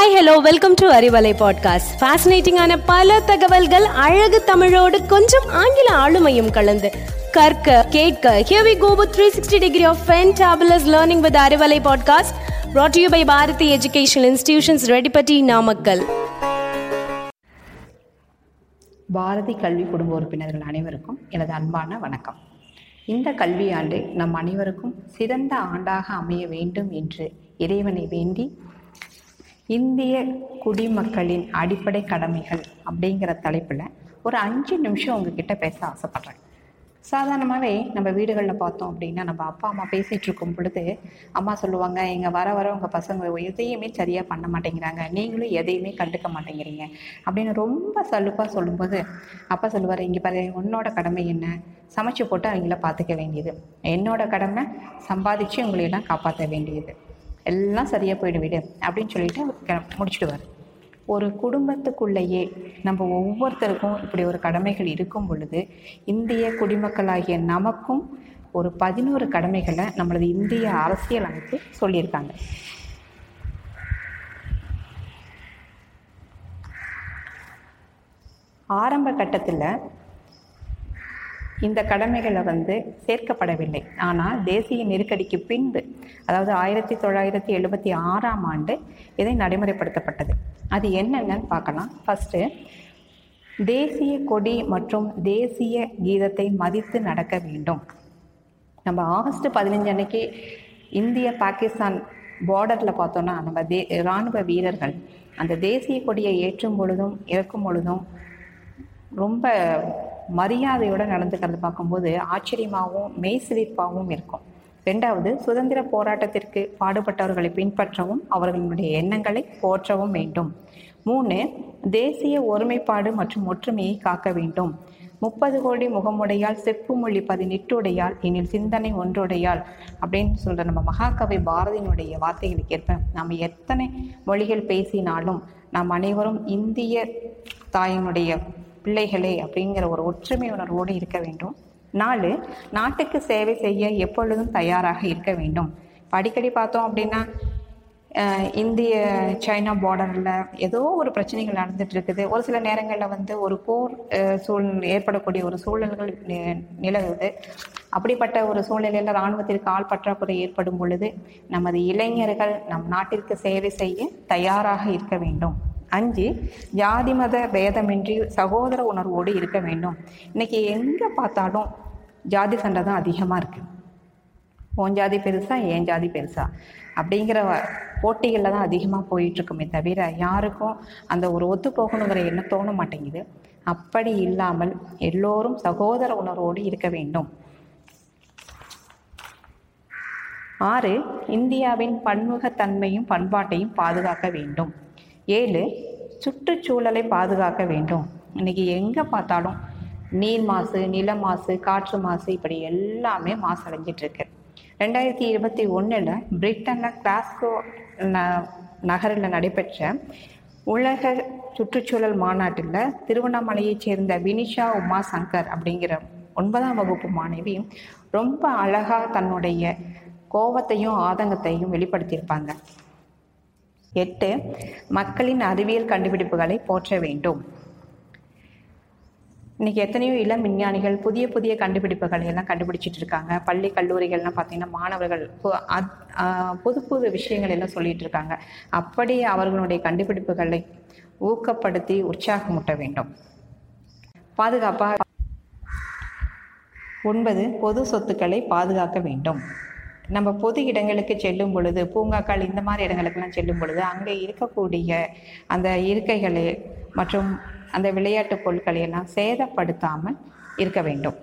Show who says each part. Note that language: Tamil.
Speaker 1: Hi hello welcome to Arivalai podcast ஃபேசினேட்டிங்கான பல தகவல்கள் அழகு தமிழோடு கொஞ்சம் ஆங்கில ஆளுமையும் கலந்து. கற்க கேட்க here we go with 360 degree of fantabulous learning with Arivalai podcast brought to you by Bharathi educational institutions Reddipatti Namakkal
Speaker 2: Bharathi கல்வி குடும்ப உறுப்பினர்கள் அனைவருக்கும் எனது அன்பான வணக்கம். இந்த கல்வியாண்டு நம் அனைவருக்கும் சிறந்த ஆண்டாக அமைய வேண்டும் என்று இறைவனை வேண்டி இந்திய குடிமக்களின் அடிப்படை கடமைகள் அப்படிங்கிற தலைப்பில் ஒரு அஞ்சு நிமிஷம் உங்ககிட்ட பேச ஆசைப்பட்றேன். சாதாரணமாகவே நம்ம வீடுகளில் பார்த்தோம் அப்படின்னா நம்ம அப்பா அம்மா பேசிகிட்டு இருக்கும் பொழுது அம்மா சொல்லுவாங்க இங்கே வர வர உங்கள் பசங்க எதையுமே சரியாக பண்ண மாட்டேங்கிறாங்க. நீங்களும் எதையுமே கண்டுக்க மாட்டேங்கிறீங்க. அப்படின்னு ரொம்ப சலுப்பாக சொல்லும்போது அப்பா சொல்லுவார் இங்கே பாரு உன்னோட கடமை என்ன? சமைச்சு போட்டு அவங்கள பார்த்துக்க வேண்டியது. என்னோட கடமை சம்பாதிச்சு உங்களையெல்லாம் காப்பாற்ற வேண்டியது. எல்லாம் சரியாக போயிடு விடு அப்படின்னு சொல்லிட்டு அவர் க- ஒரு குடும்பத்துக்குள்ளேயே நம்ம ஒவ்வொருத்தருக்கும் இப்படி ஒரு கடமைகள் இருக்கும் பொழுது இந்திய குடிமக்களாகிய நமக்கும் ஒரு பதினோரு கடமைகளை நம்மளது இந்திய அரசியல் அமைப்பு சொல்லியிருக்காங்க. ஆரம்ப கட்டத்தில் இந்த கடமைகளை வந்து சேர்க்கப்படவில்லை. ஆனால் தேசிய நெருக்கடிக்கு பின்பு அதாவது ஆயிரத்தி தொள்ளாயிரத்தி எழுபத்தி ஆறாம் ஆண்டு இதை நடைமுறைப்படுத்தப்பட்டது. அது என்னென்னு பார்க்கலாம். ஃபஸ்ட்டு தேசிய கொடி மற்றும் தேசிய கீதத்தை மதித்து நடக்க வேண்டும். நம்ம ஆகஸ்ட் பதினஞ்சு அன்னைக்கு இந்திய பாகிஸ்தான் பார்டரில் பார்த்தோன்னா நம்ம தே இராணுவ வீரர்கள் அந்த தேசிய கொடியை ஏற்றும் பொழுதும் இறக்கும் பொழுதும் ரொம்ப மரியாதையோட நடந்துக்கிறது பார்க்கும்போது ஆச்சரியமாகவும் மெய்சிலிப்பாகவும் இருக்கும். ரெண்டாவது சுதந்திர போராட்டத்திற்கு பாடுபட்டவர்களை பின்பற்றவும் அவர்களுடைய எண்ணங்களை போற்றவும் வேண்டும். மூணு தேசிய ஒருமைப்பாடு மற்றும் ஒற்றுமையை காக்க வேண்டும். முப்பது கோடி முகமுடையால் செப்பு மொழி பதினெட்டுடையால் எனில் சிந்தனை ஒன்றுடையால் அப்படின்னு சொல்கிற நம்ம மகாகவி பாரதியினுடைய வார்த்தைகளுக்கு ஏற்ப நாம் எத்தனை மொழிகள் பேசினாலும் நாம் அனைவரும் இந்திய தாயினுடைய பிள்ளைகளே அப்படிங்கிற ஒரு ஒற்றுமை உணர்வோடு இருக்க வேண்டும். நாலு நாட்டுக்கு சேவை செய்ய எப்பொழுதும் தயாராக இருக்க வேண்டும். அடிக்கடி பார்த்தோம் அப்படின்னா இந்திய சைனா பார்டரில் ஏதோ ஒரு பிரச்சனைகள் நடந்துட்டு இருக்குது. ஒரு சில நேரங்களில் வந்து ஒரு போர் சூழ் ஏற்படக்கூடிய ஒரு சூழல்கள் நி- நிலவுது. அப்படிப்பட்ட ஒரு சூழ்நிலையில் இராணுவத்திற்கு ஆள் பற்றாக்குறை ஏற்படும் பொழுது நமது இளைஞர்கள் நம் நாட்டிற்கு சேவை செய்ய தயாராக இருக்க வேண்டும். அஞ்சு ஜாதி மத பேதமின்றி சகோதர உணர்வோடு இருக்க வேண்டும். இன்றைக்கி எங்கே பார்த்தாலும் ஜாதி சண்டை தான் அதிகமாக இருக்குது உன் ஜாதி பெருசா என் ஜாதி பெருசா அப்படிங்கிற போட்டிகளில் தான் அதிகமாக போயிட்டுருக்குமே தவிர யாருக்கும் அந்த ஒரு ஒத்து போகணுங்கிற எண்ணம் தோண மாட்டேங்குது. அப்படி இல்லாமல் எல்லோரும் சகோதர உணர்வோடு இருக்க வேண்டும். ஆறு இந்தியாவின் பன்முகத்தன்மையும் பண்பாட்டையும் பாதுகாக்க வேண்டும். ஏழு சுற்றுச்சூழலை பாதுகாக்க வேண்டும். இன்றைக்கி எங்கே பார்த்தாலும் நீர் மாசு நில மாசு காற்று மாசு இப்படி எல்லாமே மாசடைஞ்சிட்டு இருக்கு ரெண்டாயிரத்தி இருபத்தி ஒன்றில் பிரிட்டனில் கிளாஸ்கோ ந நகரில் நடைபெற்ற உலக சுற்றுச்சூழல் மாநாட்டில் திருவண்ணாமலையைச் சேர்ந்த வினிஷா உமா சங்கர் அப்படிங்கிற ஒன்பதாம் வகுப்பு மாணவி ரொம்ப அழகாக தன்னுடைய கோபத்தையும் ஆதங்கத்தையும் வெளிப்படுத்தியிருப்பாங்க. எட்டு மக்களின் அறிவியல் கண்டுபிடிப்புகளை போற்ற வேண்டும். இன்னைக்கு எத்தனையோ இளம் விஞ்ஞானிகள் புதிய புதிய கண்டுபிடிப்புகளை எல்லாம் கண்டுபிடிச்சிட்டு இருக்காங்க. பள்ளி கல்லூரிகள்லாம் பார்த்தீங்கன்னா மாணவர்கள் பு- ஆஹ் புது புது விஷயங்கள் எல்லாம் சொல்லிட்டு இருக்காங்க. அப்படி அவர்களுடைய கண்டுபிடிப்புகளை ஊக்கப்படுத்தி உற்சாகமூட்ட வேண்டும். பாதுகாப்பாக ஒன்பது பொது சொத்துக்களை பாதுகாக்க வேண்டும். நம்ம பொது இடங்களுக்கு செல்லும் பொழுது பூங்காக்கள் இந்த மாதிரி இடங்களுக்கெல்லாம் செல்லும் பொழுது அங்கே இருக்கக்கூடிய அந்த இருக்கைகளை மற்றும் அந்த விளையாட்டு பொருட்களை எல்லாம் சேதப்படுத்தாமல் இருக்க வேண்டும்.